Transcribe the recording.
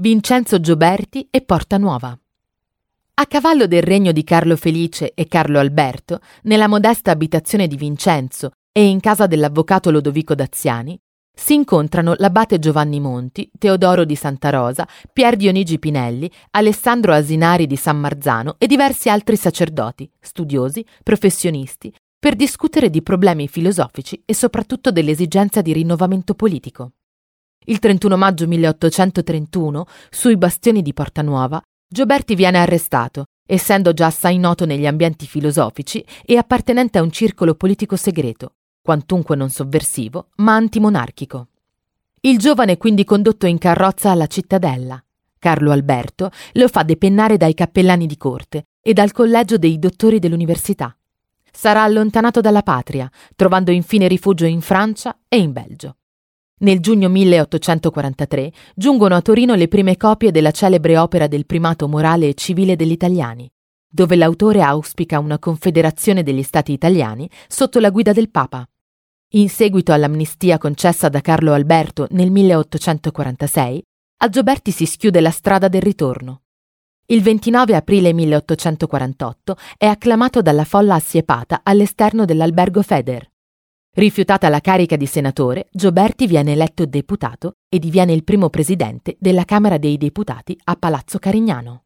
Vincenzo Gioberti e Porta Nuova. A cavallo del regno di Carlo Felice e Carlo Alberto, nella modesta abitazione di Vincenzo e in casa dell'avvocato Lodovico Daziani, si incontrano l'abate Giovanni Monti, Teodoro di Santa Rosa, Pier Dionigi Pinelli, Alessandro Asinari di San Marzano e diversi altri sacerdoti, studiosi, professionisti, per discutere di problemi filosofici e soprattutto dell'esigenza di rinnovamento politico. Il 31 maggio 1831, sui bastioni di Porta Nuova, Gioberti viene arrestato, essendo già assai noto negli ambienti filosofici e appartenente a un circolo politico segreto, quantunque non sovversivo, ma antimonarchico. Il giovane è quindi condotto in carrozza alla cittadella. Carlo Alberto lo fa depennare dai cappellani di corte e dal collegio dei dottori dell'università. Sarà allontanato dalla patria, trovando infine rifugio in Francia e in Belgio. Nel giugno 1843 giungono a Torino le prime copie della celebre opera del primato morale e civile degli italiani, dove l'autore auspica una confederazione degli stati italiani sotto la guida del Papa. In seguito all'amnistia concessa da Carlo Alberto nel 1846, a Gioberti si schiude la strada del ritorno. Il 29 aprile 1848 è acclamato dalla folla assiepata all'esterno dell'albergo Feder. Rifiutata la carica di senatore, Gioberti viene eletto deputato e diviene il primo presidente della Camera dei Deputati a Palazzo Carignano.